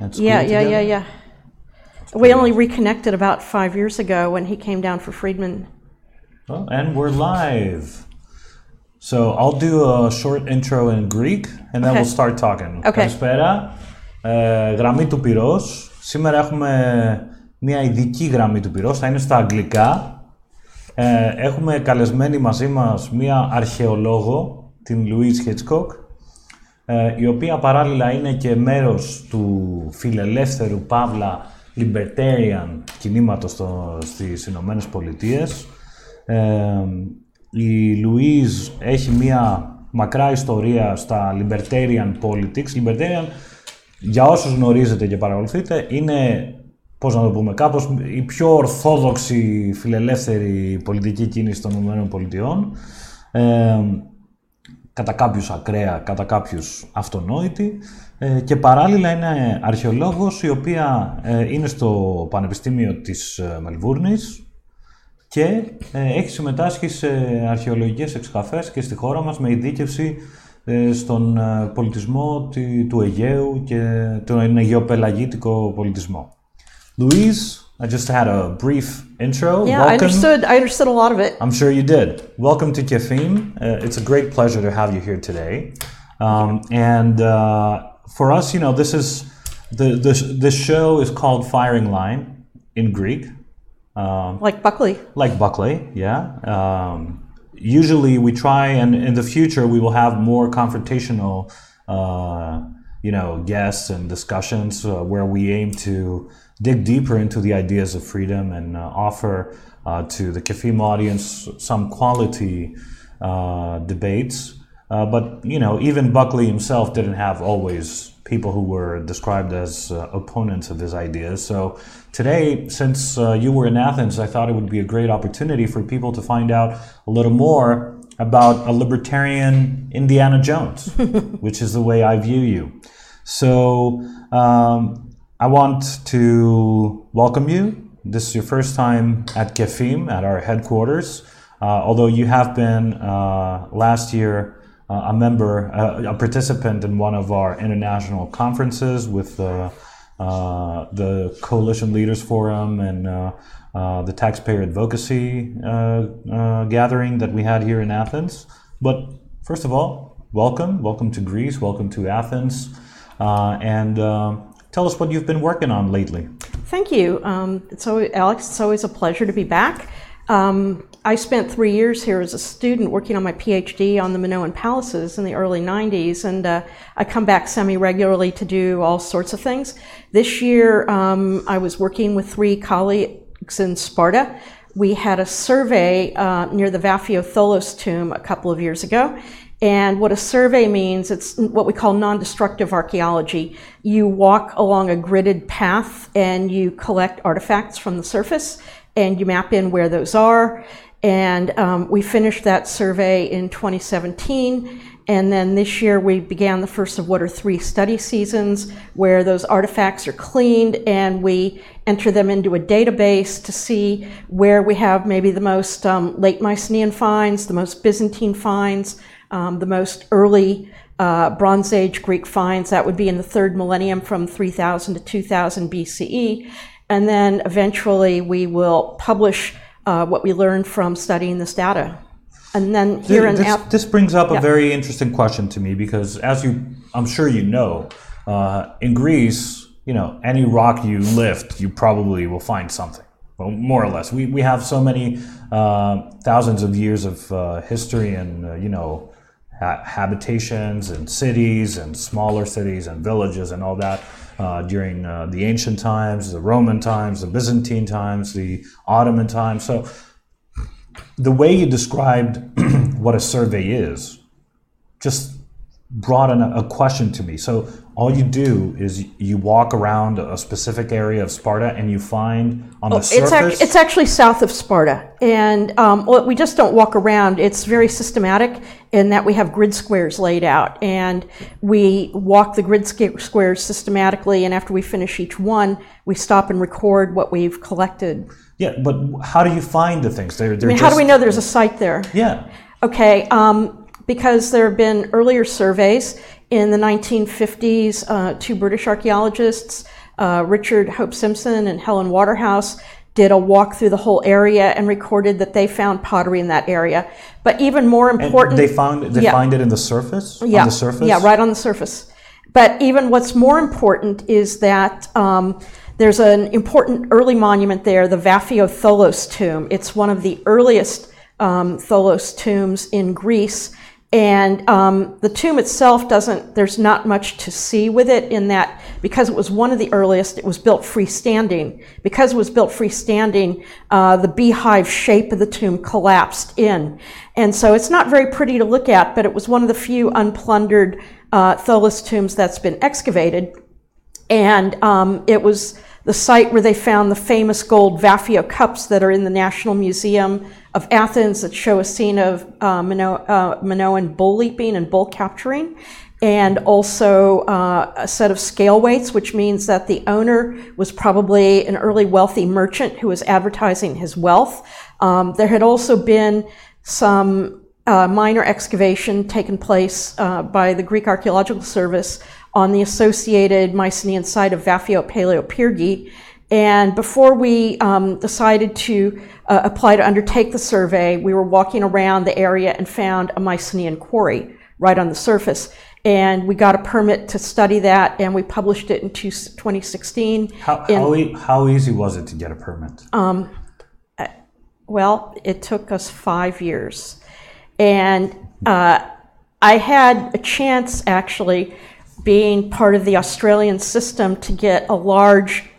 at school Yeah, yeah, together? yeah, yeah. We only reconnected about five years ago when he came down for Friedman. Oh, and we're live. So I'll do a short intro in Greek and then Okay. we'll start talking. Okay. Καλησπέρα. Ε, γραμμή του πυρός. Σήμερα έχουμε μια ειδική γραμμή του πυρός, θα είναι στα αγγλικά. Ε, έχουμε καλεσμένη μαζί μας μια αρχαιολόγο, την Louise Hitchcock, ε, η οποία παράλληλα είναι και μέρος του φιλελεύθερου Παύλα Libertarian κινήματος στο, στις Ηνωμένες Πολιτείες. Ε, η Λουίζ έχει μία μακρά ιστορία στα Libertarian Politics. Libertarian, για όσους γνωρίζετε και παρακολουθείτε, είναι, πώς να το πούμε, κάπως η πιο ορθόδοξη φιλελεύθερη πολιτική κίνηση των Ηνωμένων Πολιτειών. Ε, κατά κάποιους ακραία, κατά κάποιους αυτονόητη ε, και παράλληλα είναι αρχαιολόγος η οποία ε, είναι στο Πανεπιστήμιο της ε, Μελβούρνης και ε, έχει συμμετάσχει σε αρχαιολογικές εξκαφές και στη χώρα μας με ειδίκευση ε, στον ε, πολιτισμό τη- του Αιγαίου και τον αιγαιοπελαγίτικο πολιτισμό. Louise, I just had a brief intro. Yeah, I understood. I understood a lot of it. I'm sure you did. Welcome to Kefim. Uh, it's a great pleasure to have you here today. Um, and uh, for us, you know, this is the this this show is called Firing Line in Greek, um, Like Buckley. like Buckley. Yeah. Um, usually, we try, and in the future, we will have more confrontational, uh, you know, guests and discussions uh, where we aim to dig deeper into the ideas of freedom and uh, offer uh, to the Kefim audience some quality uh, debates. Uh, but you know, even Buckley himself didn't have always people who were described as uh, opponents of his ideas. So today, since uh, you were in Athens, I thought it would be a great opportunity for people to find out a little more about a libertarian Indiana Jones, which is the way I view you. So um, I want to welcome you. This is your first time at Kefim, at our headquarters. Uh, although you have been uh, last year uh, a member, uh, a participant in one of our international conferences with uh, uh, the Coalition Leaders Forum and the Taxpayer Advocacy gathering that we had here in Athens. But first of all, welcome. Welcome to Greece. Welcome to Athens. And tell us what you've been working on lately. Thank you. Um, it's always, Alex, it's always a pleasure to be back. Um, I spent three years here as a student working on my PhD on the Minoan palaces in the early 90s, and uh, I come back semi regularly to do all sorts of things. This year, um, I was working with three colleagues in Sparta. We had a survey uh, near the Vaphio tomb a couple of years ago, and what a survey means, it's what we call non destructive archaeology. You walk along a gridded path and you collect artifacts from the surface and you map in where those are. And um, we finished that survey in 2017. And then this year we began the first of what are three study seasons where those artifacts are cleaned and we enter them into a database to see where we have maybe the most um, late Mycenaean finds, the most Byzantine finds, um, the most early uh, Bronze Age Greek finds. That would be in the third millennium from 3000 to 2000 BCE. And then eventually we will publish uh, what we learned from studying this data. And then here in this, this brings up Yeah. a very interesting question to me because, as you, I'm sure you know, uh, in Greece, you know, any rock you lift, you probably will find something. Well, more or less. We, we have so many uh, thousands of years of uh, history and, uh, you know, ha- habitations and cities and smaller cities and villages and all that uh, during uh, the ancient times, the Roman times, the Byzantine times, the Ottoman times. So the way you described what a survey is just brought a question to me. So all you do is you walk around a specific area of Sparta and you find on the It's, ac- surface. it's actually south of Sparta. And um, well, we just don't walk around. It's very systematic in that we have grid squares laid out. And we walk the grid sca- squares systematically. And after we finish each one, we stop and record what we've collected. yeah, but how do you find the things? They're, they're I mean, just, how do we know there's a site there? Yeah. Okay, um, because there have been earlier surveys, In the 1950s, uh, two British archaeologists, uh, Richard Hope Simpson and Helen Waterhouse, did a walk through the whole area and recorded that they found pottery in that area. But even more important, they found they Yeah. find it in the surface. yeah, On the surface. Yeah, right on the surface. But even what's more important is that um, there's an important early monument there, the Vafio Tholos tomb. It's one of the earliest um, Tholos tombs in Greece. And um, the tomb itself doesn't, there's not much to see with it in that because it was one of the earliest, it was built freestanding. Because it was built freestanding, uh, the beehive shape of the tomb collapsed in. And so it's not very pretty to look at, but it was one of the few unplundered uh, Tholos tombs that's been excavated. And um, it was the site where they found the famous gold Vafio cups that are in the National Museum of Athens that show a scene of uh, Mino- uh, Minoan bull leaping and bull capturing, and also uh, a set of scale weights, which means that the owner was probably an early wealthy merchant who was advertising his wealth. Um, there had also been some uh, minor excavation taken place uh, by the Greek Archaeological Service on the associated Mycenaean site of Vafio Paleopyrgi. And before we um, decided to uh, apply to undertake the survey, we were walking around the area and found a Mycenaean quarry right on the surface. And we got a permit to study that, and we published it in two- 2016. How, in- how, e- how easy was it to get a permit? Well, it took us five years. And uh, I had a chance, actually, being part of the Australian system, to get a large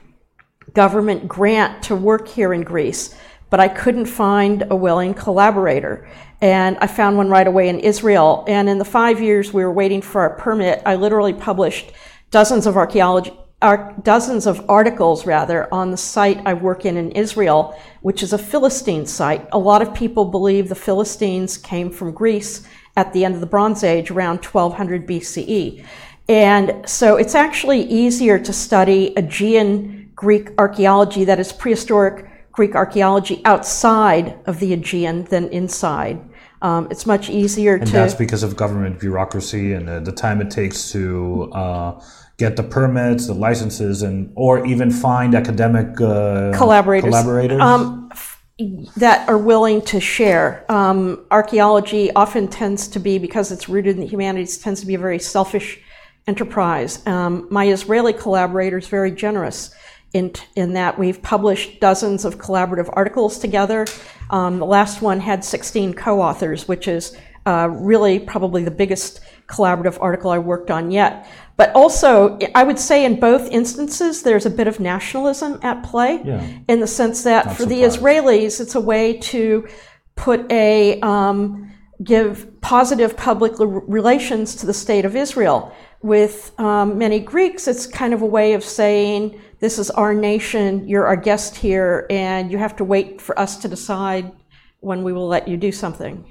government grant to work here in Greece. But I couldn't find a willing collaborator. And I found one right away in Israel. And in the five years we were waiting for our permit, I literally published dozens of archaeology, ar- dozens of articles rather on the site I work in in Israel, which is a Philistine site. A lot of people believe the Philistines came from Greece at the end of the Bronze Age, around 1200 BCE. And so it's actually easier to study Aegean Greek archaeology, that is prehistoric Greek archaeology, outside of the Aegean than inside. Um, it's much easier to And to. that's because of government bureaucracy and uh, the time it takes to uh, get the permits, the licenses, and or even find academic uh, collaborators, collaborators. Um, f- that are willing to share. Um, archaeology often tends to be, because it's rooted in the humanities, tends to be a very selfish enterprise. Um, my Israeli collaborator is very generous in, in that we've published dozens of collaborative articles together. Um, the last one had 16 co-authors, which is uh, really probably the biggest collaborative article I worked on yet. But also, I would say in both instances, there's a bit of nationalism at play Yeah. in the sense that for the. Israelis, it's a way to put a um, give positive public relations to the state of Israel. With um, many Greeks, it's kind of a way of saying, "This is our nation. You're our guest here, and you have to wait for us to decide when we will let you do something."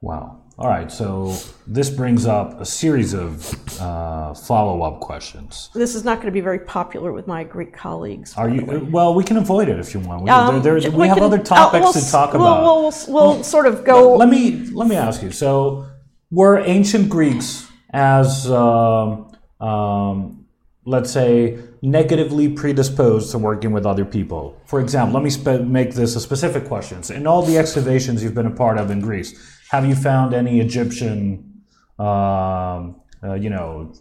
Wow. All right. So this brings up a series of uh, follow-up questions. This is not going to be very popular with my Greek colleagues. Are you? Well, we can avoid it if you want. We, Um, there, we we have can- other uh, topics we'll to talk we'll- about. We'll, we'll, we'll sort of go. let me let me ask you. So, were ancient Greeks as um, um, let's say negatively predisposed to working with other people? For example, let me spe- make this a specific question. So in all the excavations you've been a part of in Greece, have you found any Egyptian, um, uh, you know,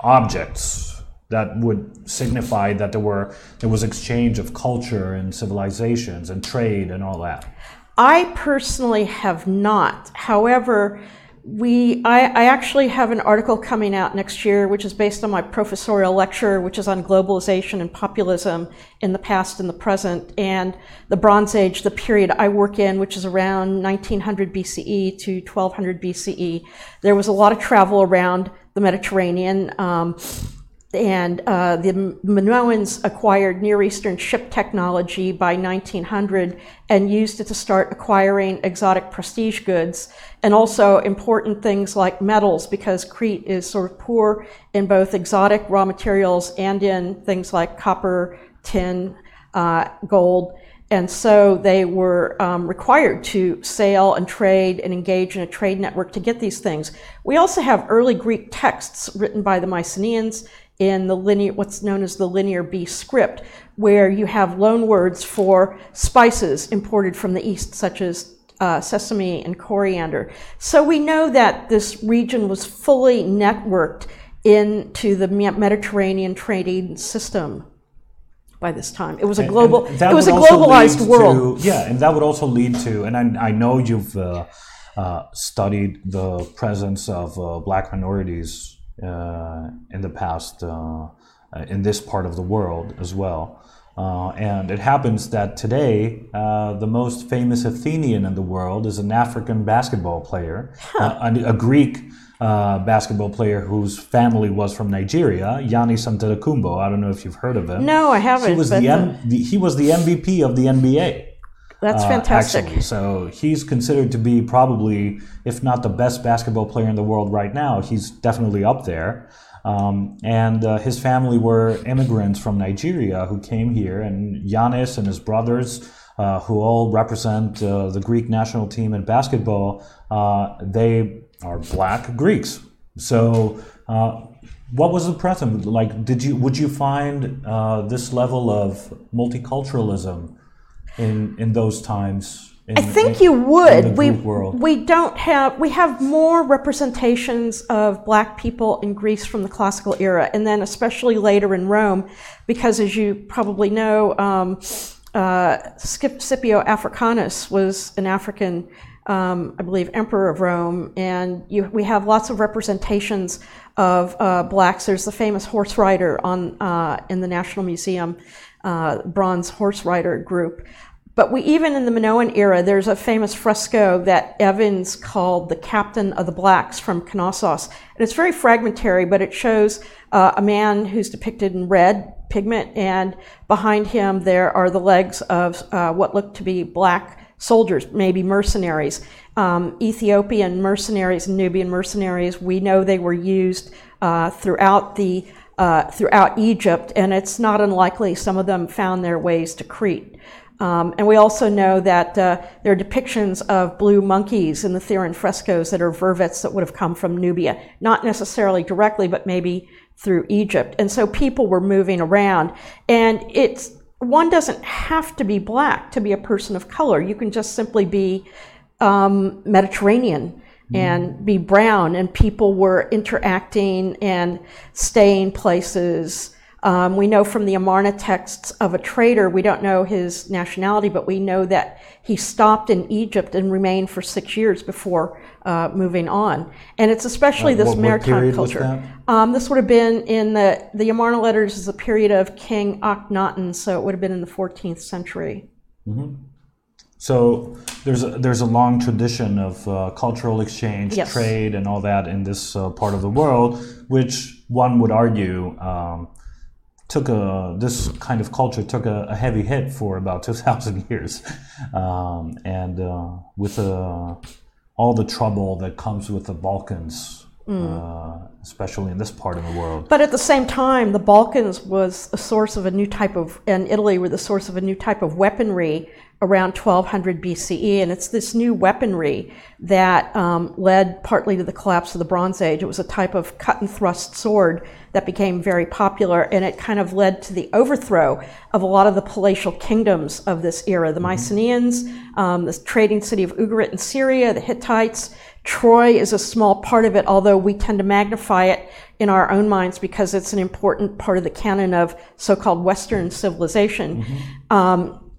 objects that would signify that there were there was exchange of culture and civilizations and trade and all that? I personally have not. However, we I, I actually have an article coming out next year, which is based on my professorial lecture, which is on globalization and populism in the past and the present, and the Bronze Age, the period I work in, which is around 1900 BCE to 1200 BCE. There was a lot of travel around the Mediterranean. Um, and uh, the Minoans acquired Near Eastern ship technology by 1900 and used it to start acquiring exotic prestige goods and also important things like metals because Crete is sort of poor in both exotic raw materials and in things like copper, tin, uh, gold. And so they were um, required to sail and trade and engage in a trade network to get these things. We also have early Greek texts written by the Mycenaeans in the linear, what's known as the Linear B script, where you have loan words for spices imported from the east, such as uh, sesame and coriander. So we know that this region was fully networked into the Mediterranean trading system by this time. It was a global. it was a globalized world. To, yeah, and that would also lead to, and I, I know you've uh, uh, studied the presence of uh, black minorities in the past uh, in this part of the world as well. Uh, and it happens that today, the most famous Athenian in the world is an African basketball player, huh. a, a Greek uh, basketball player whose family was from Nigeria, Giannis Antetokounmpo. I don't know if you've heard of him. No, I haven't. He was the, M- the, he was the MVP of the NBA. That's uh, fantastic. Actually. So he's considered to be probably, if not the best basketball player in the world right now, he's definitely up there. Um, and uh, his family were immigrants from Nigeria who came here, and Giannis and his brothers, uh, who all represent uh, the Greek national team in basketball, uh, they are black Greeks. So, uh, what was the present like? Did you would you find uh, this level of multiculturalism in in those times? In, I think in, you would. we world? we don't have we have more representations of black people in Greece from the classical era, and then especially later in Rome, because as you probably know. Um, uh, Scipio Africanus was an African um, I believe, emperor of Rome, and you, we have lots of representations of uh, blacks. There's the famous horse rider on uh, in the National Museum, uh, bronze horse rider group. But we even in the Minoan era, there's a famous fresco that Evans called the Captain of the Blacks from Knossos. And it's very fragmentary, but it shows uh, a man who's depicted in red pigment, and behind him there are the legs of uh, what look to be black soldiers, maybe mercenaries. Um, Ethiopian mercenaries Nubian mercenaries, we know they were used uh, throughout the uh, throughout Egypt, and it's not unlikely some of them found their ways to Crete. Um, and we also know that uh, there are depictions of blue monkeys in the Theran frescoes that are vervets that would have come from Nubia, not necessarily directly, but maybe through Egypt. And so people were moving around, and it's one doesn't have to be black to be a person of color. You can just simply be um, Mediterranean mm. and be brown, and people were interacting and staying places. Um, we know from the Amarna texts of a trader, we don't know his nationality, but we know that he stopped in Egypt and remained for six years before uh, moving on. And it's especially uh, this what, maritime culture. Um, this would have been in the, the Amarna letters is a period of King Akhenaten, so it would have been in the 14th century. Mm-hmm. So there's a, there's a long tradition of uh, cultural exchange, yes. trade, and all that in this uh, part of the world, which one would argue um, took a this kind of culture took a, a heavy hit for about 2,000 years, um, and uh, with a all the trouble that comes with the Balkans, mm. uh, especially in this part of the world. But at the same time, the Balkans was a source of a new type of, and Italy were the source of a new type of weaponry around 1200 BCE, and it's this new weaponry that um, led partly to the collapse of the Bronze Age. It was a type of cut and thrust sword that became very popular, and it kind of led to the overthrow of a lot of the palatial kingdoms of this era. The mm-hmm. Mycenaeans, um, the trading city of Ugarit in Syria, the Hittites. Troy is a small part of it, although we tend to magnify it in our own minds because it's an important part of the canon of so-called Western civilization. Mm-hmm. Um,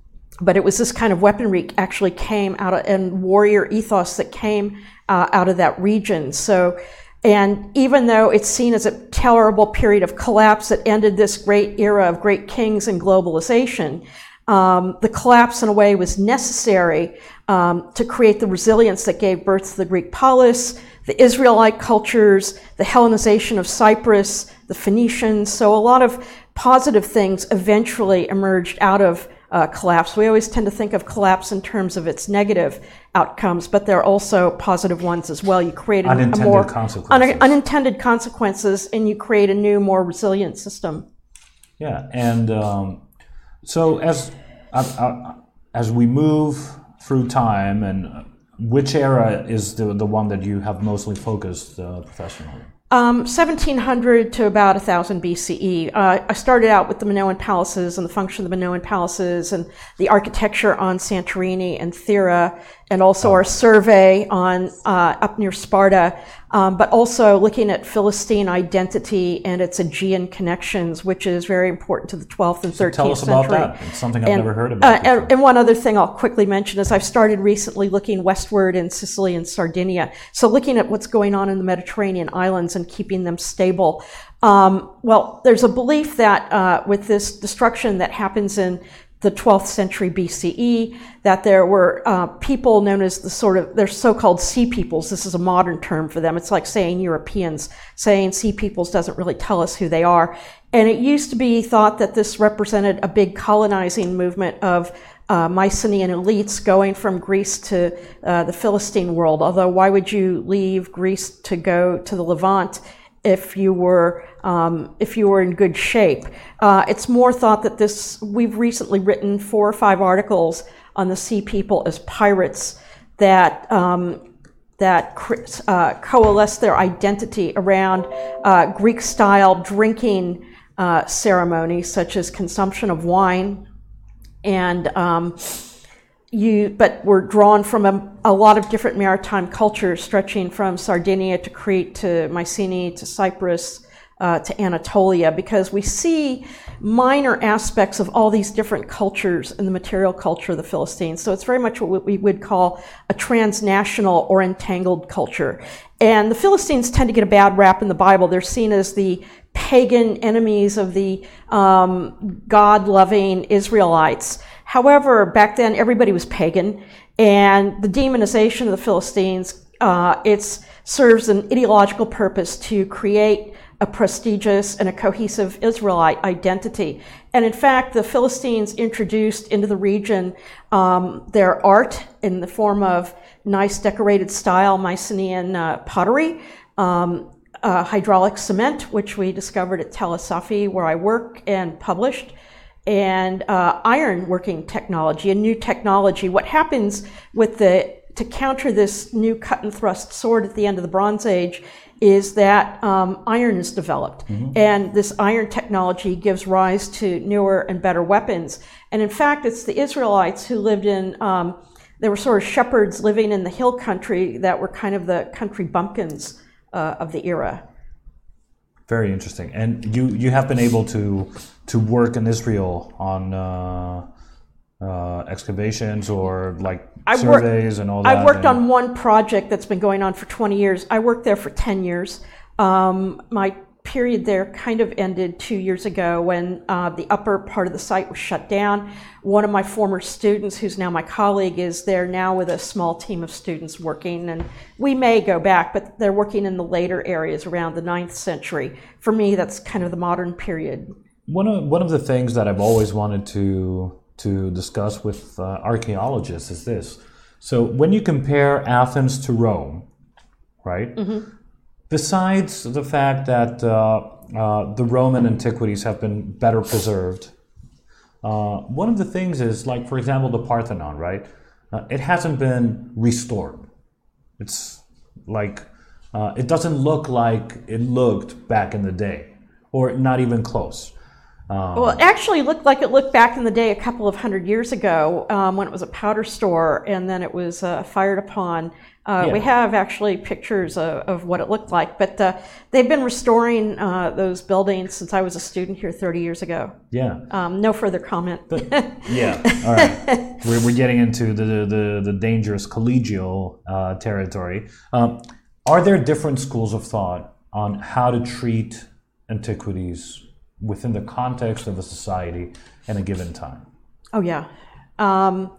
but it was this kind of weaponry actually came out of and warrior ethos that came uh, out of that region. So, and even though it's seen as a terrible period of collapse that ended this great era of great kings and globalization, um, the collapse in a way was necessary um, to create the resilience that gave birth to the Greek polis, the Israelite cultures, the Hellenization of Cyprus, the Phoenicians. So a lot of positive things eventually emerged out of uh, collapse. We always tend to think of collapse in terms of its negative outcomes, but there are also positive ones as well. You create a, unintended a more consequences. Un- unintended consequences, and you create a new, more resilient system. Yeah, and um, so as I, I, as we move through time, and which era is the, the one that you have mostly focused uh, professionally? Um, 1700 to about 1000 BCE. Uh, I started out with the Minoan palaces and the function of the Minoan palaces and the architecture on Santorini and Thera, and also our survey on uh, up near Sparta, um, but also looking at Philistine identity and its Aegean connections, which is very important to the 12th and 13th Tell us century. about that. It's something I've And, never heard uh, about. before. and, and one other thing I'll quickly mention is I've started recently looking westward in Sicily and Sardinia. So looking at what's going on in the Mediterranean islands and keeping them stable. Um, well, there's a belief that uh, with this destruction that happens in the 12th century BCE, that there were uh, people known as the sort of, they're so-called sea peoples. This is a modern term for them. It's like saying Europeans. Saying sea peoples doesn't really tell us who they are. And it used to be thought that this represented a big colonizing movement of uh, Mycenaean elites going from Greece to uh, the Philistine world. Although, why would you leave Greece to go to the Levant if you were um, if you were in good shape? Uh, it's more thought that this. We've recently written four or five articles on the sea people as pirates that. Um, that uh, coalesce their identity around uh, Greek style drinking uh, ceremonies, such as consumption of wine, and um, you, but we're drawn from a, a lot of different maritime cultures, stretching from Sardinia to Crete to Mycenae to Cyprus uh, to Anatolia, because we see minor aspects of all these different cultures in the material culture of the Philistines. So it's very much what we would call a transnational or entangled culture. And the Philistines tend to get a bad rap in the Bible. They're seen as the pagan enemies of the um, God loving Israelites. However, back then everybody was pagan, and the demonization of the Philistines uh, it serves an ideological purpose to create a prestigious and a cohesive Israelite identity. And in fact, the Philistines introduced into the region um, their art in the form of nice decorated style Mycenaean uh, pottery. Um, uh, hydraulic cement, which we discovered at Tell es-Safi, where I work and published, and uh, iron working technology, a new technology. What happens with the to counter this new cut and thrust sword at the end of the Bronze Age is that um, iron is developed, and this iron technology gives rise to newer and better weapons. And in fact, it's the Israelites who lived in um, they were sort of shepherds living in the hill country that were kind of the country bumpkins uh, of the era. Very interesting. And you you have been able to to work in Israel on uh, uh, excavations or like I surveys and all that. I worked and- on one project that's been going on for 20 years. I worked there for 10 years. Um, my period there kind of ended two years ago when uh, the upper part of the site was shut down. One of my former students, who's now my colleague, is there now with a small team of students working, and we may go back, but they're working in the later areas around the 9th century. For me, that's kind of the modern period. One of one of the things that I've always wanted to to discuss with uh, archaeologists is this. So when you compare Athens to Rome, right? Besides the fact that uh, uh, the Roman antiquities have been better preserved, uh, one of the things is like, for example, the Parthenon, right? Uh, it hasn't been restored. It's like uh, it doesn't look like it looked back in the day, or not even close. Um, Well, it actually looked like it looked back in the day a couple of hundred years ago um, when it was a powder store and then it was uh, fired upon. Uh, We have actually pictures of, of what it looked like, but uh, they've been restoring uh, those buildings since I was a student here 30 years ago. yeah, Um, no further comment. yeah. All right, we're, we're getting into the the, the dangerous collegial uh, territory. Um, are there different schools of thought on how to treat antiquities within the context of a society in a given time? Oh, yeah. Um,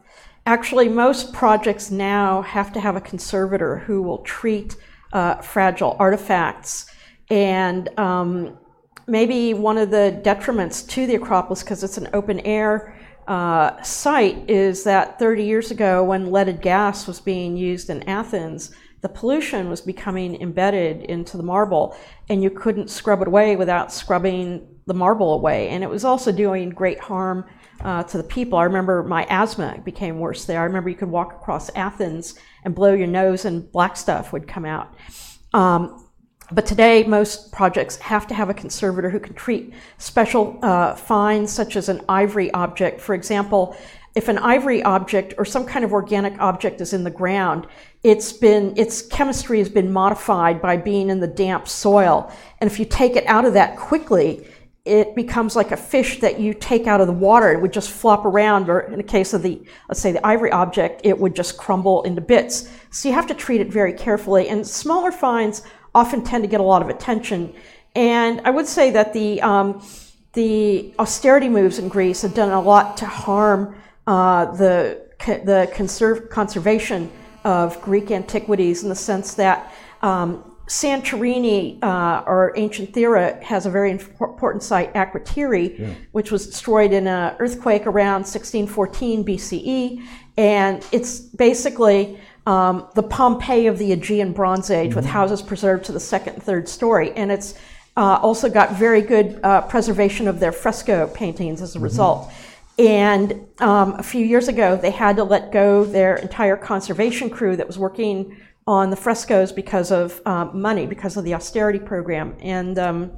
actually, most projects now have to have a conservator who will treat uh, fragile artifacts. And um, maybe one of the detriments to the Acropolis, because it's an open air uh, site, is that 30 years ago, when leaded gas was being used in Athens, the pollution was becoming embedded into the marble, and you couldn't scrub it away without scrubbing the marble away, and it was also doing great harm uh, to the people. I remember my asthma became worse there. I remember you could walk across Athens and blow your nose, and black stuff would come out. Um, but today, most projects have to have a conservator who can treat special uh, finds, such as an ivory object. For example, if an ivory object or some kind of organic object is in the ground, it's been its chemistry has been modified by being in the damp soil. And if you take it out of that quickly, it becomes like a fish that you take out of the water. It would just flop around, or in the case of the, let's say, the ivory object, it would just crumble into bits. So you have to treat it very carefully. And smaller finds often tend to get a lot of attention. And I would say that the, um, the austerity moves in Greece have done a lot to harm uh, the, the conserv- conservation of Greek antiquities in the sense that um, Santorini uh, or ancient Thera has a very important site, Akrotiri, yeah. which was destroyed in an earthquake around 1614 BCE. And it's basically um, the Pompeii of the Aegean Bronze Age mm-hmm. with houses preserved to the second and third story. And it's uh, also got very good uh, preservation of their fresco paintings as a mm-hmm. result. And um, a few years ago, they had to let go their entire conservation crew that was working on the frescoes because of um, money, because of the austerity program. And um,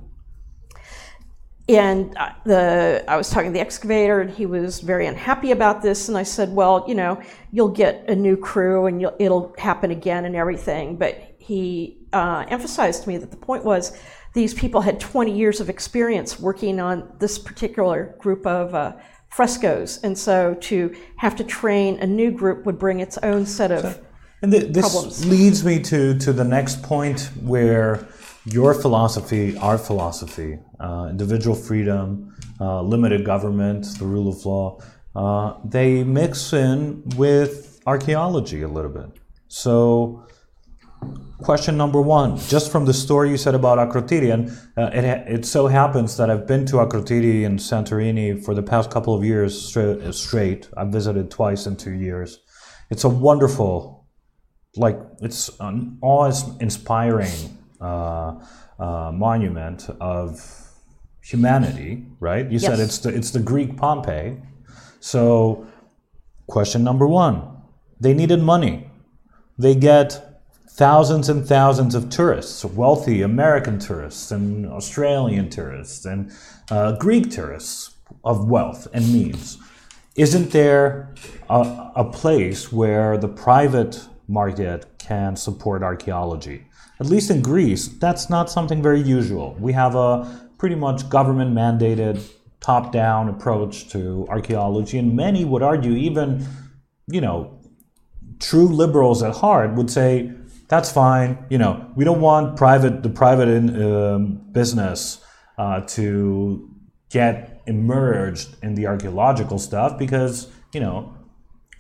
and uh, the I was talking to the excavator, and he was very unhappy about this. And I said, "Well, you know, you'll get a new crew, and it'll happen again, and everything." But he uh, emphasized to me that the point was these people had 20 years of experience working on this particular group of uh, frescoes, and so to have to train a new group would bring its own set of and th- this problems. leads me to to the next point where your philosophy, our philosophy, uh, individual freedom, uh, limited government, the rule of law, uh, they mix in with archaeology a little bit. So question number one, just from the story you said about Akrotiri, and uh, it, it so happens that I've been to Akrotiri in Santorini for the past couple of years straight. straight. I've visited twice in two years. It's a wonderful, like, it's an awe-inspiring uh, uh, monument of humanity, right? You yes. said it's the, it's the Greek Pompeii. So, question number one, they needed money. They get thousands and thousands of tourists, wealthy American tourists and Australian tourists and uh, Greek tourists of wealth and means. Isn't there a, a place where the private market can support archaeology? At least in Greece, that's not something very usual. We have a pretty much government mandated top down approach to archaeology, and many would argue, even, you know, true liberals at heart would say that's fine. You know, we don't want private the private in, um, business uh, to get immersed in the archaeological stuff because you know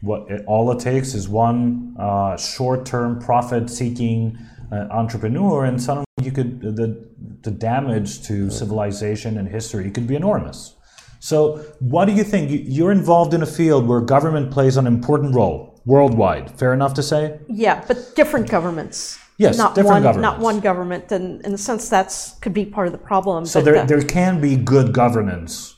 what it, all it takes is one uh, short-term profit-seeking uh, entrepreneur, and suddenly you could the the damage to civilization and history could be enormous. So, what do you think? You're involved in a field where government plays an important role worldwide. Fair enough to say? Yeah, but different governments. Yes, not different one, governments. Not one government, and in a sense, that's could be part of the problem. So there, the, there can be good governance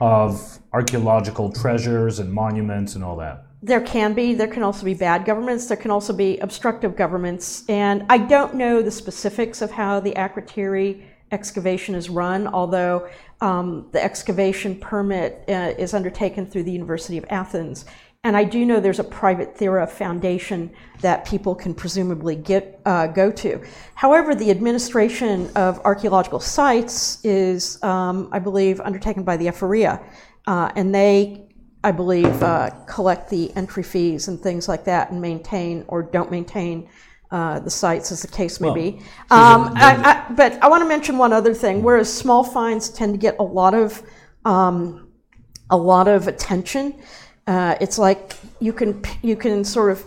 of archaeological treasures and monuments and all that. There can be. There can also be bad governments. There can also be obstructive governments. And I don't know the specifics of how the Akrotiri excavation is run, although um, the excavation permit uh, is undertaken through the University of Athens. And I do know there's a private Thera foundation that people can presumably get uh, go to. However, the administration of archaeological sites is, um, I believe, undertaken by the Ephoreia, uh, and they, I believe, uh, collect the entry fees and things like that, and maintain or don't maintain uh, the sites, as the case may be. Um, I, I, but I want to mention one other thing. Whereas small fines tend to get a lot of um, a lot of attention. Uh, it's like you can you can sort of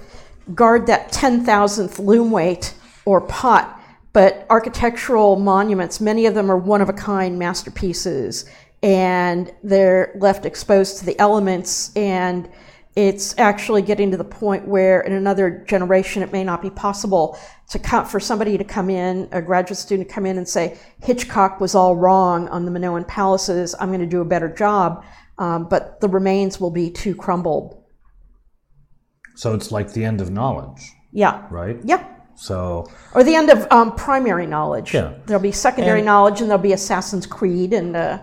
guard that ten thousandth loom weight or pot, but architectural monuments, many of them are one of a kind masterpieces, and they're left exposed to the elements and it's actually getting to the point where in another generation it may not be possible to come, for somebody to come in, a graduate student to come in and say, Hitchcock was all wrong on the Minoan palaces, I'm going to do a better job, um, but the remains will be too crumbled. So it's like the end of knowledge, Yeah. right? Yeah. So Or the end of um, primary knowledge. Yeah. There'll be secondary And- knowledge and there'll be Assassin's Creed and. Uh,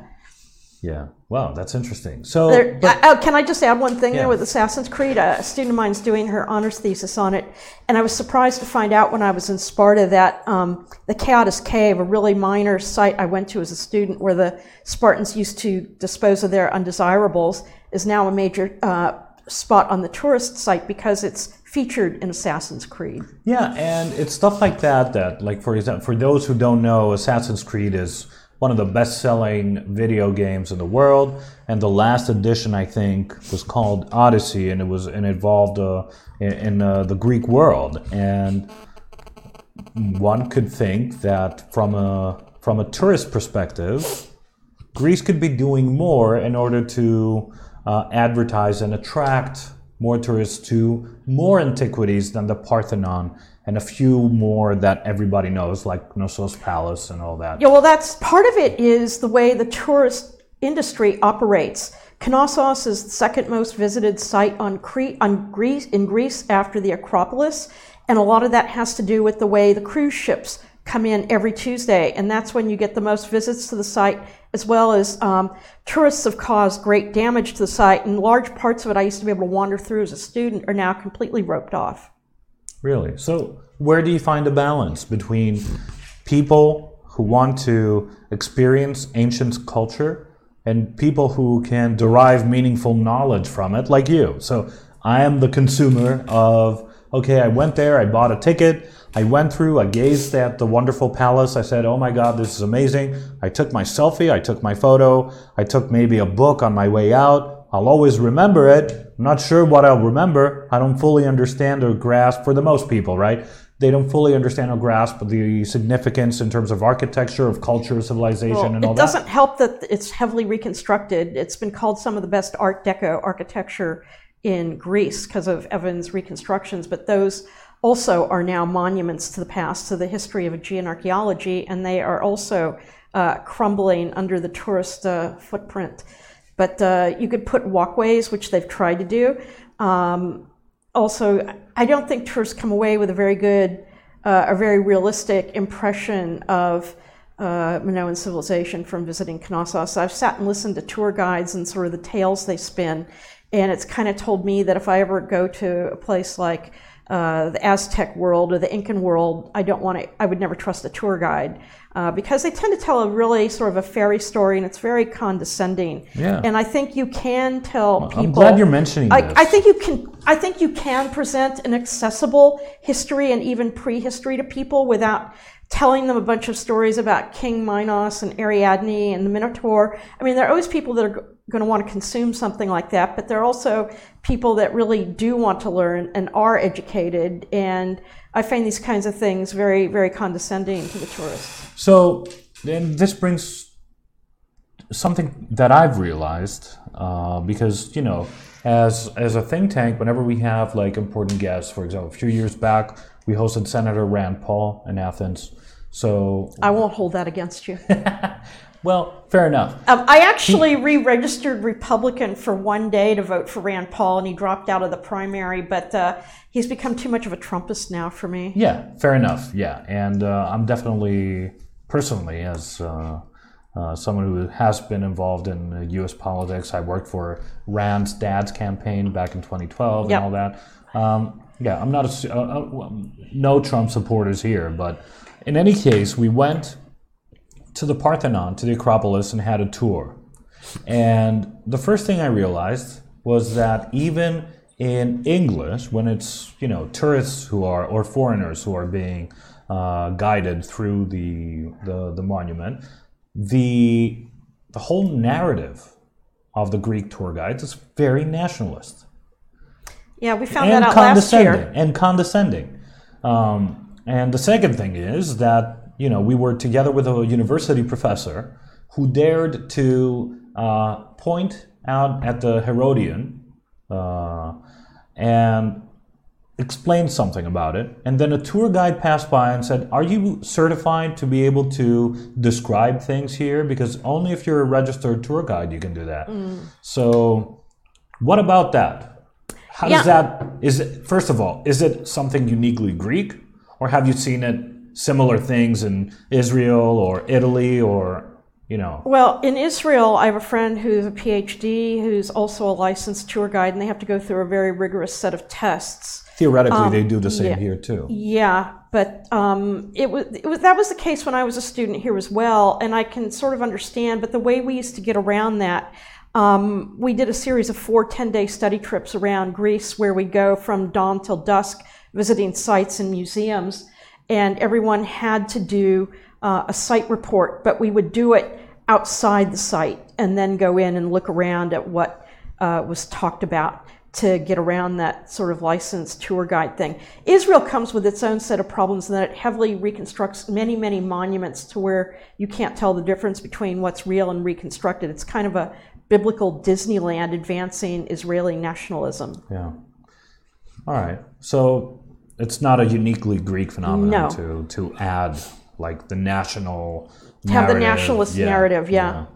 yeah, wow, that's interesting. So There, but- uh, can I just add one thing Yeah. there with Assassin's Creed? A, student of mine's doing her honors thesis on it, and I was surprised to find out when I was in Sparta that um, the Chaotis Cave, a really minor site I went to as a student where the Spartans used to dispose of their undesirables, is now a major uh, spot on the tourist site because it's featured in Assassin's Creed. Yeah, and it's stuff like that that, like for example, for those who don't know, Assassin's Creed is one of the best-selling video games in the world, and the last edition I think was called Odyssey, and it was and involved uh, in, in uh, the Greek world, and one could think that from a from a tourist perspective, Greece could be doing more in order to uh, advertise and attract more tourists to more antiquities than the Parthenon and a few more that everybody knows, like Knossos Palace and all that. Yeah, well, that's part of it is the way the tourist industry operates. Knossos is the second most visited site on Crete, on Greece, in Greece after the Acropolis, and a lot of that has to do with the way the cruise ships come in every Tuesday, and that's when you get the most visits to the site, as well as um, tourists have caused great damage to the site, and large parts of it I used to be able to wander through as a student are now completely roped off. Really? So, where do you find a balance between people who want to experience ancient culture and people who can derive meaningful knowledge from it, like you? So, I am the consumer of, okay, I went there, I bought a ticket, I went through, I gazed at the wonderful palace, I said, oh my God, this is amazing. I took my selfie, I took my photo, I took maybe a book on my way out. I'll always remember it. I'm not sure what I'll remember. I don't fully understand or grasp, for the most people, right? They don't fully understand or grasp the significance in terms of architecture, of culture, civilization, Well, and all that. it doesn't help that it's heavily reconstructed. It's been called some of the best Art Deco architecture in Greece because of Evans' reconstructions, but those also are now monuments to the past, to the history of Aegean archaeology, and they are also uh, crumbling under the tourist uh, footprint. But uh, you could put walkways, which they've tried to do. Um, also, I don't think tourists come away with a very good, uh, a very realistic impression of uh, Minoan civilization from visiting Knossos. I've sat and listened to tour guides and sort of the tales they spin, and it's kind of told me that if I ever go to a place like uh, the Aztec world or the Incan world, I don't want to. I would never trust a tour guide uh, because they tend to tell a really sort of a fairy story, and it's very condescending. Yeah. And I think you can tell people. I'm glad you're mentioning I, this. I think you can. I think you can present an accessible history and even prehistory to people without telling them a bunch of stories about King Minos and Ariadne and the Minotaur. I mean, there are always people that are going to want to consume something like that, but there are also people that really do want to learn and are educated. And I find these kinds of things very, very condescending to the tourists. So then this brings something that I've realized uh, because you know, as as a think tank, whenever we have like important guests, for example, a few years back we hosted Senator Rand Paul in Athens. So I won't hold that against you. well, fair enough. Um, I actually re-registered Republican for one day to vote for Rand Paul, and he dropped out of the primary. But uh, he's become too much of a Trumpist now for me. Yeah, fair enough. Yeah, and uh, I'm definitely personally as. Uh, uh, someone who has been involved in uh, U.S. politics. I worked for Rand's dad's campaign back in 2012 Yep. and all that. Um, yeah, I'm not a, uh, uh, no Trump supporters here, but in any case, we went to the Parthenon, to the Acropolis, and had a tour. And the first thing I realized was that even in English, when it's you know tourists who are or foreigners who are being uh, guided through the, the the monument, the the whole narrative of the Greek tour guides is very nationalist Yeah, we found and that out last condescending year. and condescending. Um, and the second thing is that you know we were together with a university professor who dared to uh, point out at the Herodion uh, and explain something about it. And then a tour guide passed by and said, Are you certified to be able to describe things here? Because only if you're a registered tour guide you can do that. So, what about that? how does that, is it, first of all, is it something uniquely Greek? Or have you seen it similar things in Israel or Italy or, you know? Well, in Israel, I have a friend who's a PhD who's also a licensed tour guide, and they have to go through a very rigorous set of tests. Theoretically, they do the same yeah. here too. Yeah, but um, it, was, it was that was the case when I was a student here as well, and I can sort of understand. But the way we used to get around that, um, we did a series of four 10-day study trips around Greece, where we go from dawn till dusk, visiting sites and museums, and everyone had to do uh, a site report, but we would do it outside the site and then go in and look around at what uh, was talked about to get around that sort of licensed tour guide thing. Israel comes with its own set of problems in that it heavily reconstructs many, many monuments to where you can't tell the difference between what's real and reconstructed. It's kind of a biblical Disneyland advancing Israeli nationalism. Yeah. All right. So it's not a uniquely Greek phenomenon No. to to add like the national To have the nationalist Yeah, narrative, yeah.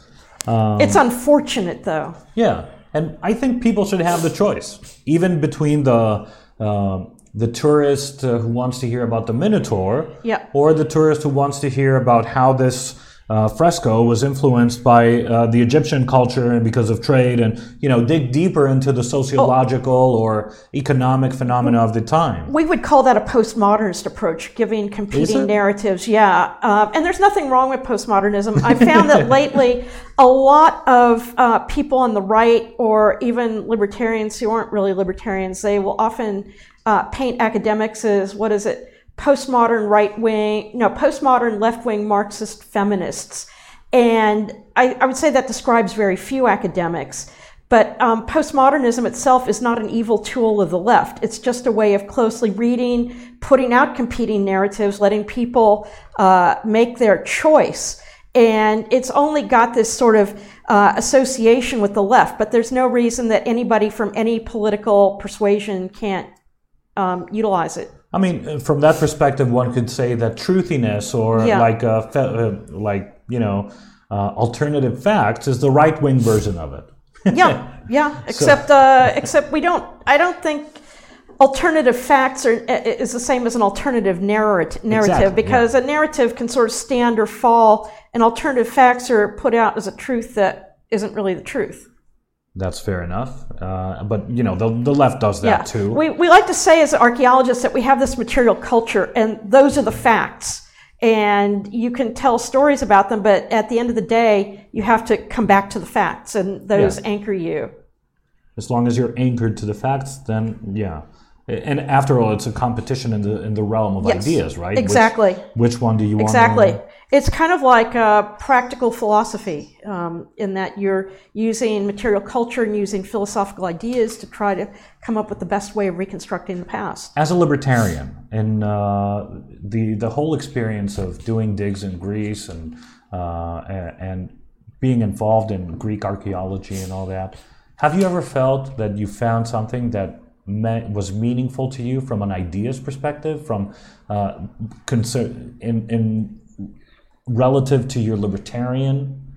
it's unfortunate though. Yeah, and I think people should have the choice, even between the um the tourist uh, who wants to hear about the Minotaur, Yeah. or the tourist who wants to hear about how this uh, fresco was influenced by uh, the Egyptian culture and because of trade, and you know dig deeper into the sociological or economic phenomena of the time. We would call that a postmodernist approach, giving competing narratives. Yeah, um, and there's nothing wrong with postmodernism. I found that lately, a lot of uh, people on the right, or even libertarians who aren't really libertarians, they will often uh, paint academics as what is it? Postmodern right wing, no, postmodern left wing Marxist feminists. And I, I would say that describes very few academics. But um, postmodernism itself is not an evil tool of the left. It's just a way of closely reading, putting out competing narratives, letting people uh, make their choice. And it's only got this sort of uh, association with the left, but there's no reason that anybody from any political persuasion can't um, utilize it. I mean, uh, from that perspective, one could say that truthiness or Yeah. like uh, fe- uh, like you know uh, alternative facts is the right wing version of it. yeah, yeah. Except, uh, except we don't. I don't think alternative facts are is the same as an alternative narrat- narrative Exactly, because a narrative can sort of stand or fall, and alternative facts are put out as a truth that isn't really the truth. That's fair enough. Uh, but you know, the, the left does that Yeah, too. we we like to say as archaeologists that we have this material culture, and those are the facts. And you can tell stories about them, but at the end of the day, you have to come back to the facts, and those Yeah. anchor you. as long as you're anchored to the facts, then yeah. And after all, it's a competition in the in the realm of Yes, ideas, right? Exactly. Which, one do you want? Exactly. It's kind of like a practical philosophy um, in that you're using material culture and using philosophical ideas to try to come up with the best way of reconstructing the past. As a libertarian, and uh, the the whole experience of doing digs in Greece and uh, and being involved in Greek archaeology and all that, have you ever felt that you found something that was meaningful to you from an ideas perspective, from uh, concern in in relative to your libertarian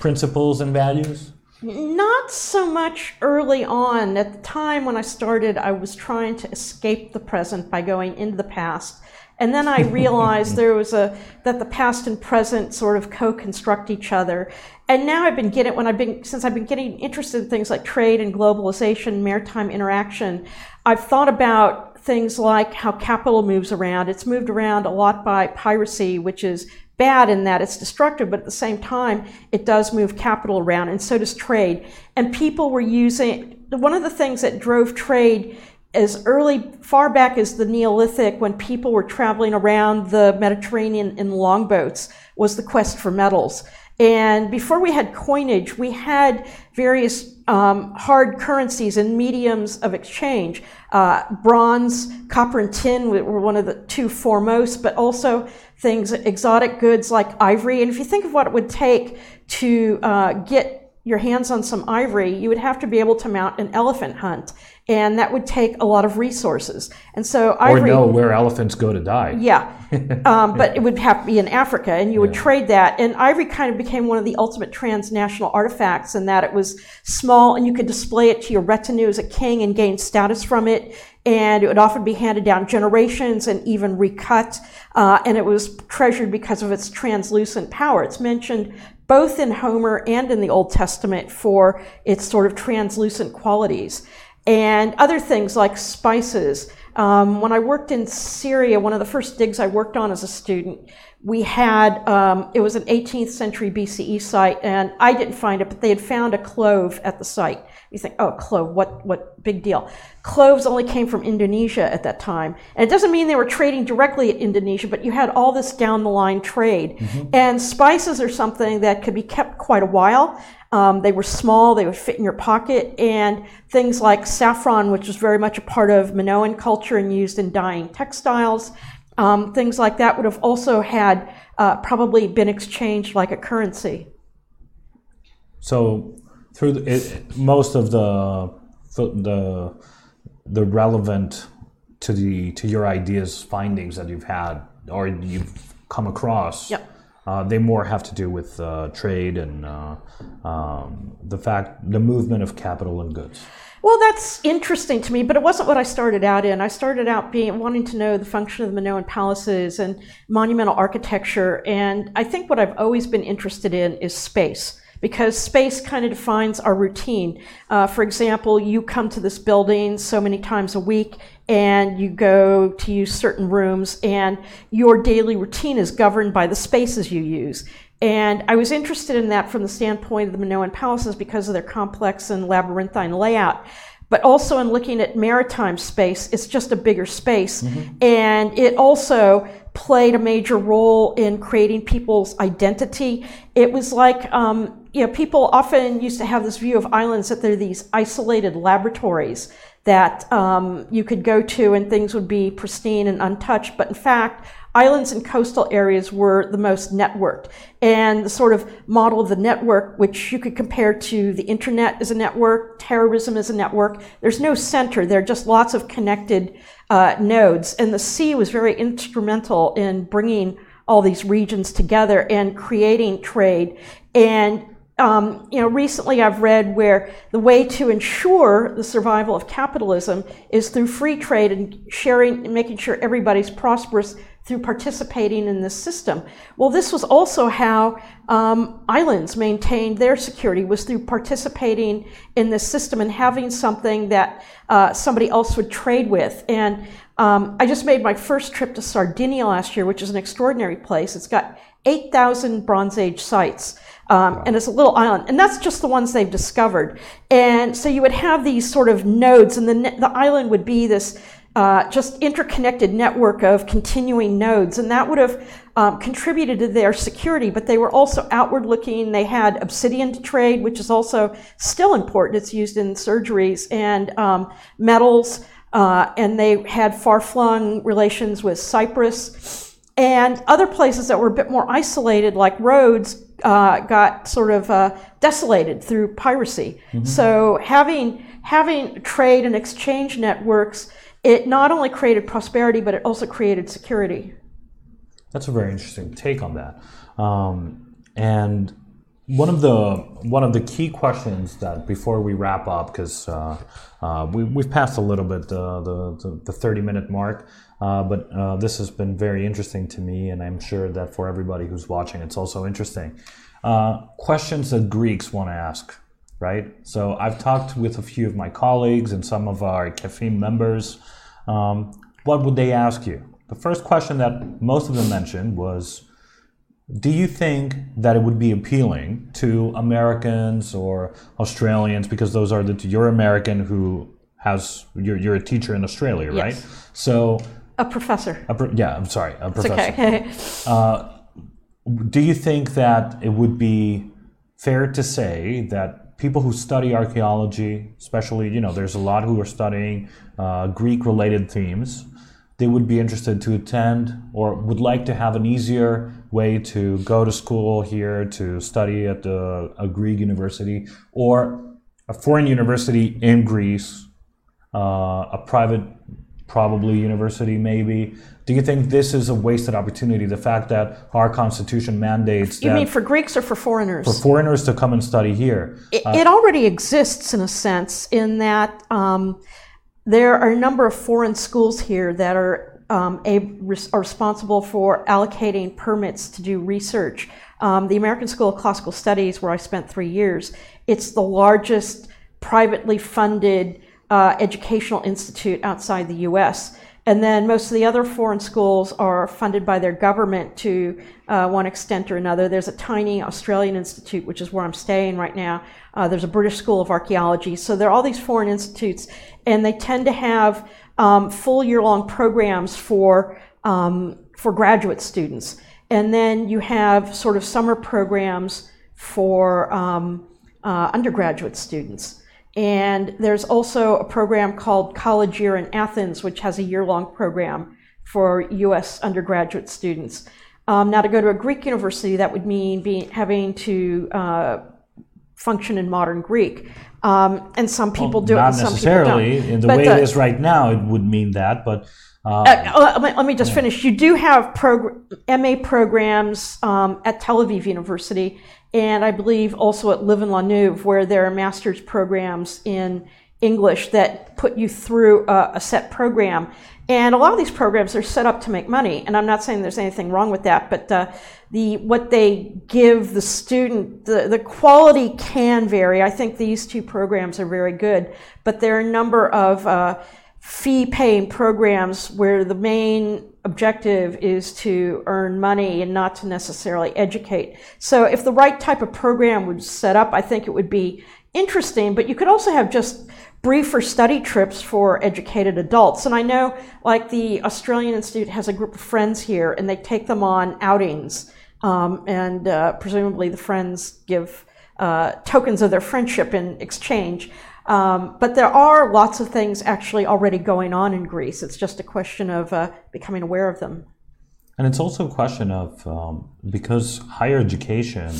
principles and values? Not so much early on. At the time when I started, I was trying to escape the present by going into the past. And then I realized there was a that the past and present sort of co-construct each other. And now I've been getting when I've been since I've been getting interested in things like trade and globalization, maritime interaction, I've thought about things like how capital moves around. It's moved around a lot by piracy, which is bad in that it's destructive, but at the same time, it does move capital around, and so does trade. And people were using one of the things that drove trade as early, far back as the Neolithic, when people were traveling around the Mediterranean in longboats, was the quest for metals. And before we had coinage, we had various um, hard currencies and mediums of exchange. Uh, bronze, copper, and tin were one of the two foremost, but also things, exotic goods like ivory. And if you think of what it would take to uh, get your hands on some ivory, you would have to be able to mount an elephant hunt, and that would take a lot of resources. And so or ivory, know where elephants go to die. yeah, um, but it would have to be in Africa, and you would trade that. And ivory kind of became one of the ultimate transnational artifacts in that it was small, and you could display it to your retinue as a king and gain status from it. And it would often be handed down generations and even recut. Uh, and it was treasured because of its translucent power. It's mentioned both in Homer and in the Old Testament for its sort of translucent qualities. And other things like spices. Um, when I worked in Syria, one of the first digs I worked on as a student, we had, um, it was an 18th century BCE site, and I didn't find it, but they had found a clove at the site. You think, oh, clove, what, what big deal? Cloves only came from Indonesia at that time. And it doesn't mean they were trading directly at Indonesia, but you had all this down the line trade. And spices are something that could be kept quite a while. Um, they were small, they would fit in your pocket, and things like saffron, which was very much a part of Minoan culture and used in dyeing textiles, um, things like that would have also had uh, probably been exchanged like a currency. So through the, it, most of the the the relevant to the to your ideas findings that you've had or you've come across. Yep. Uh, they more have to do with uh, trade and uh, um, the fact the movement of capital and goods. Well, that's interesting to me, but it wasn't what I started out in. I started out being wanting to know the function of the Minoan palaces and monumental architecture, and I think what I've always been interested in is space because space kind of defines our routine. Uh, for example, you come to this building so many times a week and you go to use certain rooms, and your daily routine is governed by the spaces you use. And I was interested in that from the standpoint of the Minoan palaces because of their complex and labyrinthine layout. But also in looking at maritime space, it's just a bigger space. And it also played a major role in creating people's identity. It was like, um, you know, people often used to have this view of islands that they're these isolated laboratories that um, you could go to and things would be pristine and untouched. But in fact, islands and coastal areas were the most networked. And the sort of model of the network, which you could compare to the internet as a network, terrorism as a network, there's no center. There are just lots of connected uh, nodes. And the sea was very instrumental in bringing all these regions together and creating trade. And um, you know, recently I've read where the way to ensure the survival of capitalism is through free trade and sharing and making sure everybody's prosperous through participating in this system. Well, this was also how um, islands maintained their security was through participating in this system and having something that uh, somebody else would trade with. And um, I just made my first trip to Sardinia last year, which is an extraordinary place. It's got 8,000 Bronze Age sites. Um, And it's a little island, and that's just the ones they've discovered. And so you would have these sort of nodes, and the the island would be this uh, just interconnected network of continuing nodes, and that would have um, contributed to their security. But they were also outward looking. They had obsidian to trade, which is also still important. It's used in surgeries and um, metals, uh, and they had far flung relations with Cyprus and other places that were a bit more isolated, like Rhodes, uh, got sort of uh, desolated through piracy. So having having trade and exchange networks, it not only created prosperity, but it also created security. That's a very interesting take on that. Um, and one of the one of the key questions that before we wrap up, because uh, uh, we, we've passed a little bit uh, the, the the thirty minute mark, uh, but uh, this has been very interesting to me, and I'm sure that for everybody who's watching, it's also interesting. Uh, questions that Greeks want to ask, right? So I've talked with a few of my colleagues and some of our Kefim members. Um, what would they ask you? The first question that most of them mentioned was do you think that it would be appealing to Americans or Australians because those are the two, you're American who has you're, you're a teacher in Australia, right? So A professor. a pro- yeah, I'm sorry, a It's professor. okay. Do you think that it would be fair to say that people who study archaeology, especially you know, there's a lot who are studying uh, Greek-related themes, they would be interested to attend or would like to have an easier way to go to school here to study at the, a Greek university or a foreign university in Greece, uh, a private, probably university, maybe. Do you think this is a wasted opportunity? The fact that our constitution mandates You mean for Greeks or for foreigners? for foreigners to come and study here. It, it already exists in a sense, in that um, there are a number of foreign schools here that are um, a, res- are responsible for allocating permits to do research. Um, the American School of Classical Studies, where I spent three years, it's the largest privately funded uh, educational institute outside the U.S. And then most of the other foreign schools are funded by their government to uh, one extent or another. There's a tiny Australian institute, which is where I'm staying right now. Uh, there's a British School of Archaeology. So there are all these foreign institutes, and they tend to have um, full year long programs for, um, for graduate students. And then you have sort of summer programs for um, uh, undergraduate students. And there's also a program called College Year in Athens, which has a year long program for US undergraduate students. Um, now, to go to a Greek university, that would mean being, having to uh, function in modern Greek. Um, and some people do it, Not and necessarily. In the But way the- it is right now, it would mean that, but. Uh, uh, let, me, let me just finish. You do have progr- MA programs um, at Tel Aviv University, and I believe also at Louvain-la-Neuve, where there are master's programs in English that put you through a, a set program. And a lot of these programs are set up to make money, and I'm not saying there's anything wrong with that, but uh, the what they give the student, the, the quality can vary. I think these two programs are very good, but there are a number of uh, fee paying programs where the main objective is to earn money and not to necessarily educate. So if the right type of program was set up, I think it would be interesting, but you could also have just briefer study trips for educated adults. And I know like the Australian Institute has a group of friends here and they take them on outings. Um, and uh, presumably the friends give uh, tokens of their friendship in exchange. Um, but there are lots of things actually already going on in Greece. It's just a question of uh, becoming aware of them. And it's also a question of um, because higher education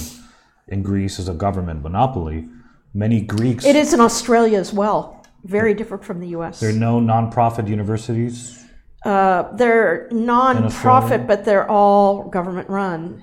in Greece is a government monopoly, many Greeks. It is in Australia as well, very different from the US. There are no nonprofit universities. Uh, they're non-profit, but they're all government run.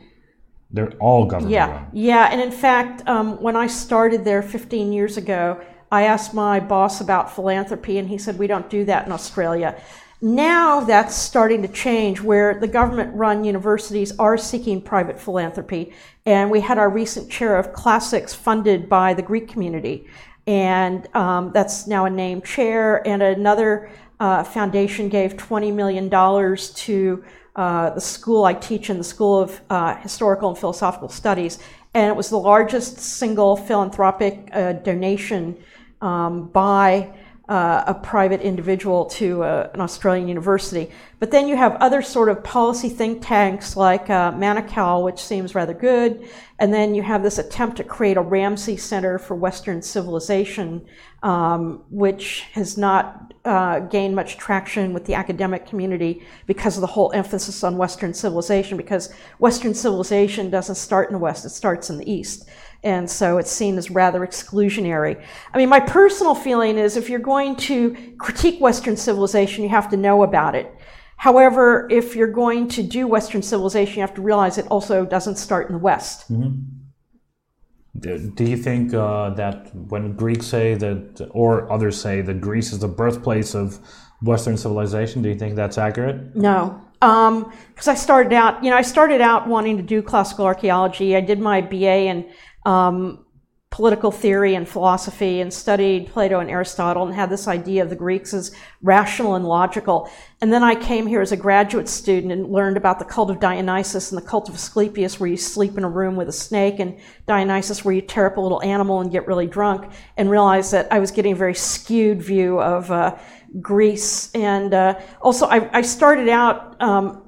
They're all government run. Yeah, run. yeah. And in fact, um, when I started there 15 years ago, I asked my boss about philanthropy, and he said we don't do that in Australia. Now that's starting to change, where the government-run universities are seeking private philanthropy, and we had our recent chair of classics funded by the Greek community, and um, that's now a named chair. And another uh, foundation gave 20 million dollars to uh, the school I teach in the School of uh, Historical and Philosophical Studies, and it was the largest single philanthropic uh, donation um, by uh, a private individual to uh, an Australian university. But then you have other sort of policy think tanks like uh, Mannkal, which seems rather good, and then you have this attempt to create a Ramsay Center for Western Civilization, um, which has not uh, gained much traction with the academic community because of the whole emphasis on Western civilization, because Western civilization doesn't start in the West, it starts in the East. And so it's seen as rather exclusionary. I mean, my personal feeling is if you're going to critique Western civilization, you have to know about it. However, if you're going to do Western civilization, you have to realize it also doesn't start in the West. Do do you think uh, that when Greeks say that, or others say that Greece is the birthplace of Western civilization, do you think that's accurate? No, because I started out, you know, I started out wanting to do classical archaeology. I did my BA in um, political theory and philosophy and studied Plato and Aristotle and had this idea of the Greeks as rational and logical. And then I came here as a graduate student and learned about the cult of Dionysus and the cult of Asclepius, where you sleep in a room with a snake, and Dionysus, where you tear up a little animal and get really drunk, and realized that I was getting a very skewed view of uh, Greece. And uh, also, I, I started out. Um,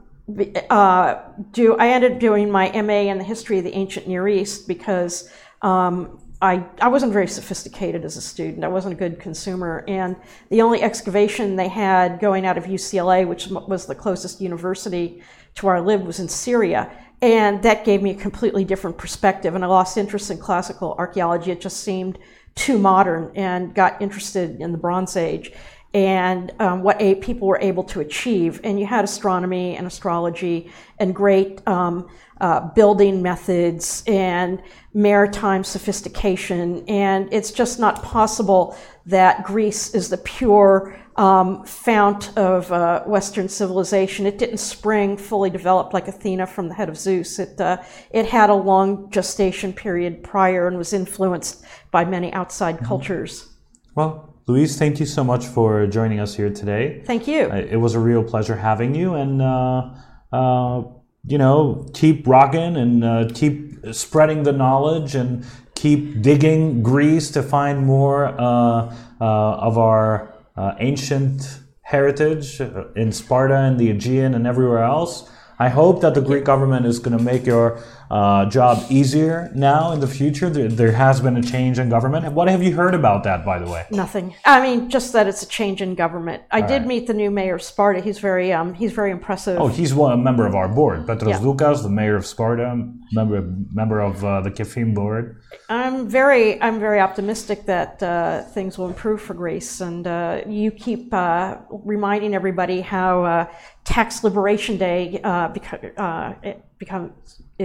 uh, do I ended up doing my MA in the history of the ancient Near East because um, I, I wasn't very sophisticated as a student. I wasn't a good consumer. And the only excavation they had going out of UCLA, which was the closest university to where I lived, was in Syria. And that gave me a completely different perspective. And I lost interest in classical archaeology. It just seemed too modern and got interested in the Bronze Age and um, what a, people were able to achieve. And you had astronomy and astrology and great um, uh, building methods and maritime sophistication. And it's just not possible that Greece is the pure um, fount of uh, Western civilization. It didn't spring fully developed like Athena from the head of Zeus. It, uh, it had a long gestation period prior and was influenced by many outside cultures. Well, Louise, thank you so much for joining us here today. Thank you. It was a real pleasure having you, and uh, uh, you know, keep rocking and uh, keep spreading the knowledge and keep digging Greece to find more uh, uh, of our uh, ancient heritage in Sparta and the Aegean and everywhere else. I hope that the Greek government is going to make your uh, job easier now in the future. There, there has been a change in government. What have you heard about that, by the way? Nothing. I mean, just that it's a change in government. I did right. meet the new mayor of Sparta. He's very, um, he's very impressive. Oh, he's one a member of our board. Petros Yeah. Doukas, the mayor of Sparta, member member of uh, the Kefim board. I'm very, I'm very optimistic that uh, things will improve for Greece, and uh, you keep uh, reminding everybody how uh, Tax Liberation Day uh, beco- uh, it becomes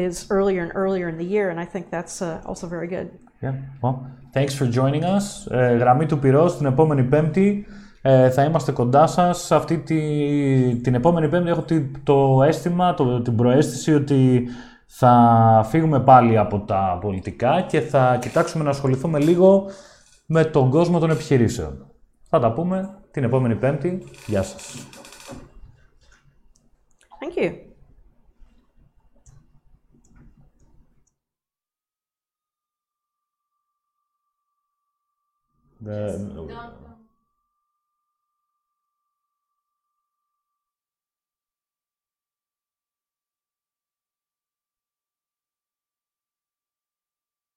is earlier and earlier in the year, and I think that's uh, also very good. Yeah. Well, thanks for joining us. Ε, γραμμή του Πυρός την επόμενη Πέμπτη. Ε, θα είμαστε κοντά σας. Αυτή τη, την επόμενη Πέμπτη έχω τη- το αίσθημα, το, την προαίσθηση ότι θα φύγουμε πάλι από τα πολιτικά και θα κοιτάξουμε να ασχοληθούμε λίγο με τον κόσμο των επιχειρήσεων. Θα τα πούμε την επόμενη Πέμπτη. Γεια σας. Thank you. The-